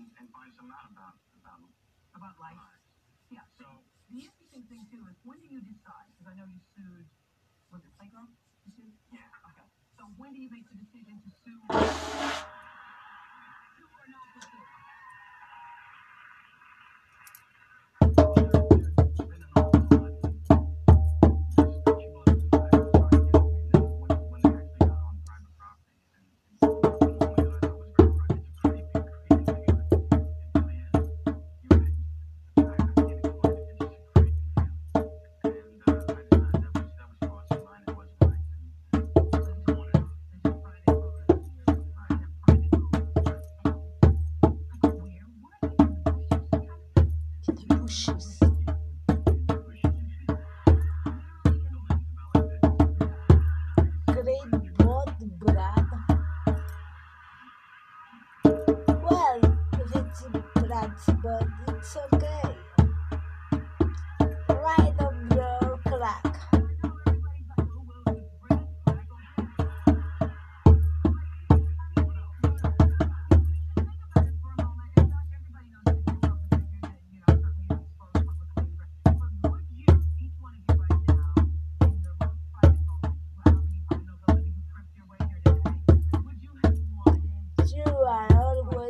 and, and find some out about about about life. life. Yeah. So the interesting thing too is when do you decide? Because I know you sued. Was it Playground? You sued? Yeah. Okay. So when do you make the decision to sue? Uh, shoes.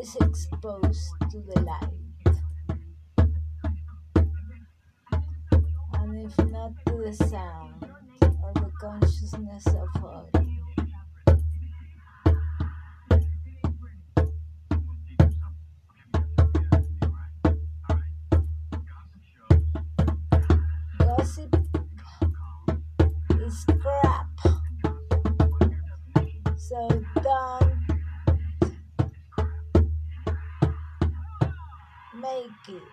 Is exposed to the light. And if not to the sound or the consciousness of others. 对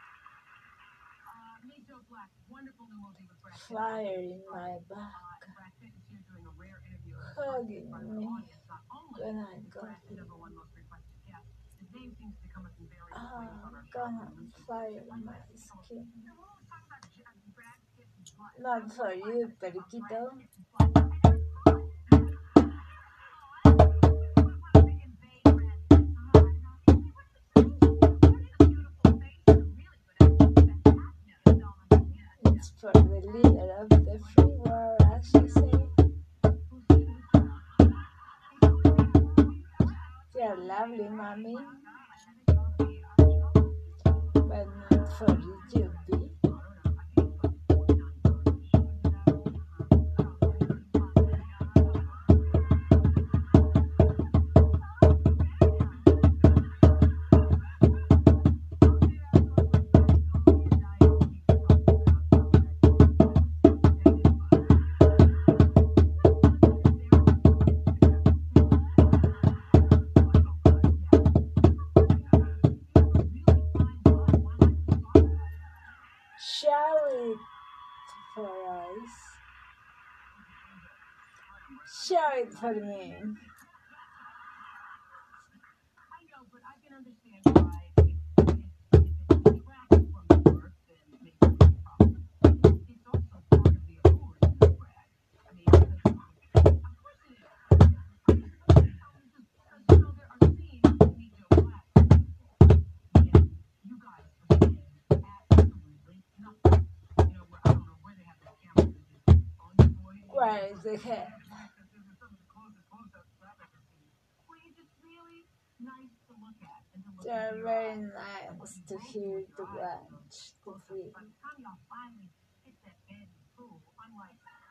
fire in my back, hugging me when I got here. I'm gonna fire my skin. Not for you, Periquito. For the leader of the free world, as she say. You're lovely, mommy, but not for you, it for us. Show it for me. Where is the? They're very nice to hear to the film. You know,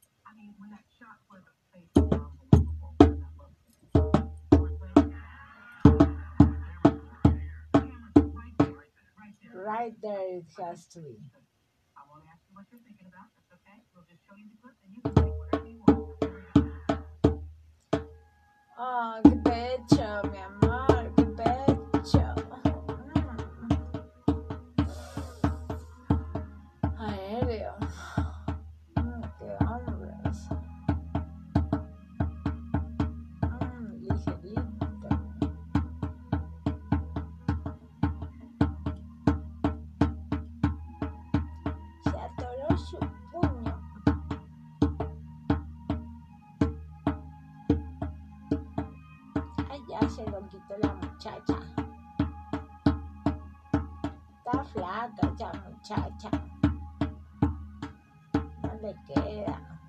Right there, it has to be. Oh, qué pecho, mi amor, qué pecho. el banquito la muchacha. Está flaca ya muchacha. No le queda.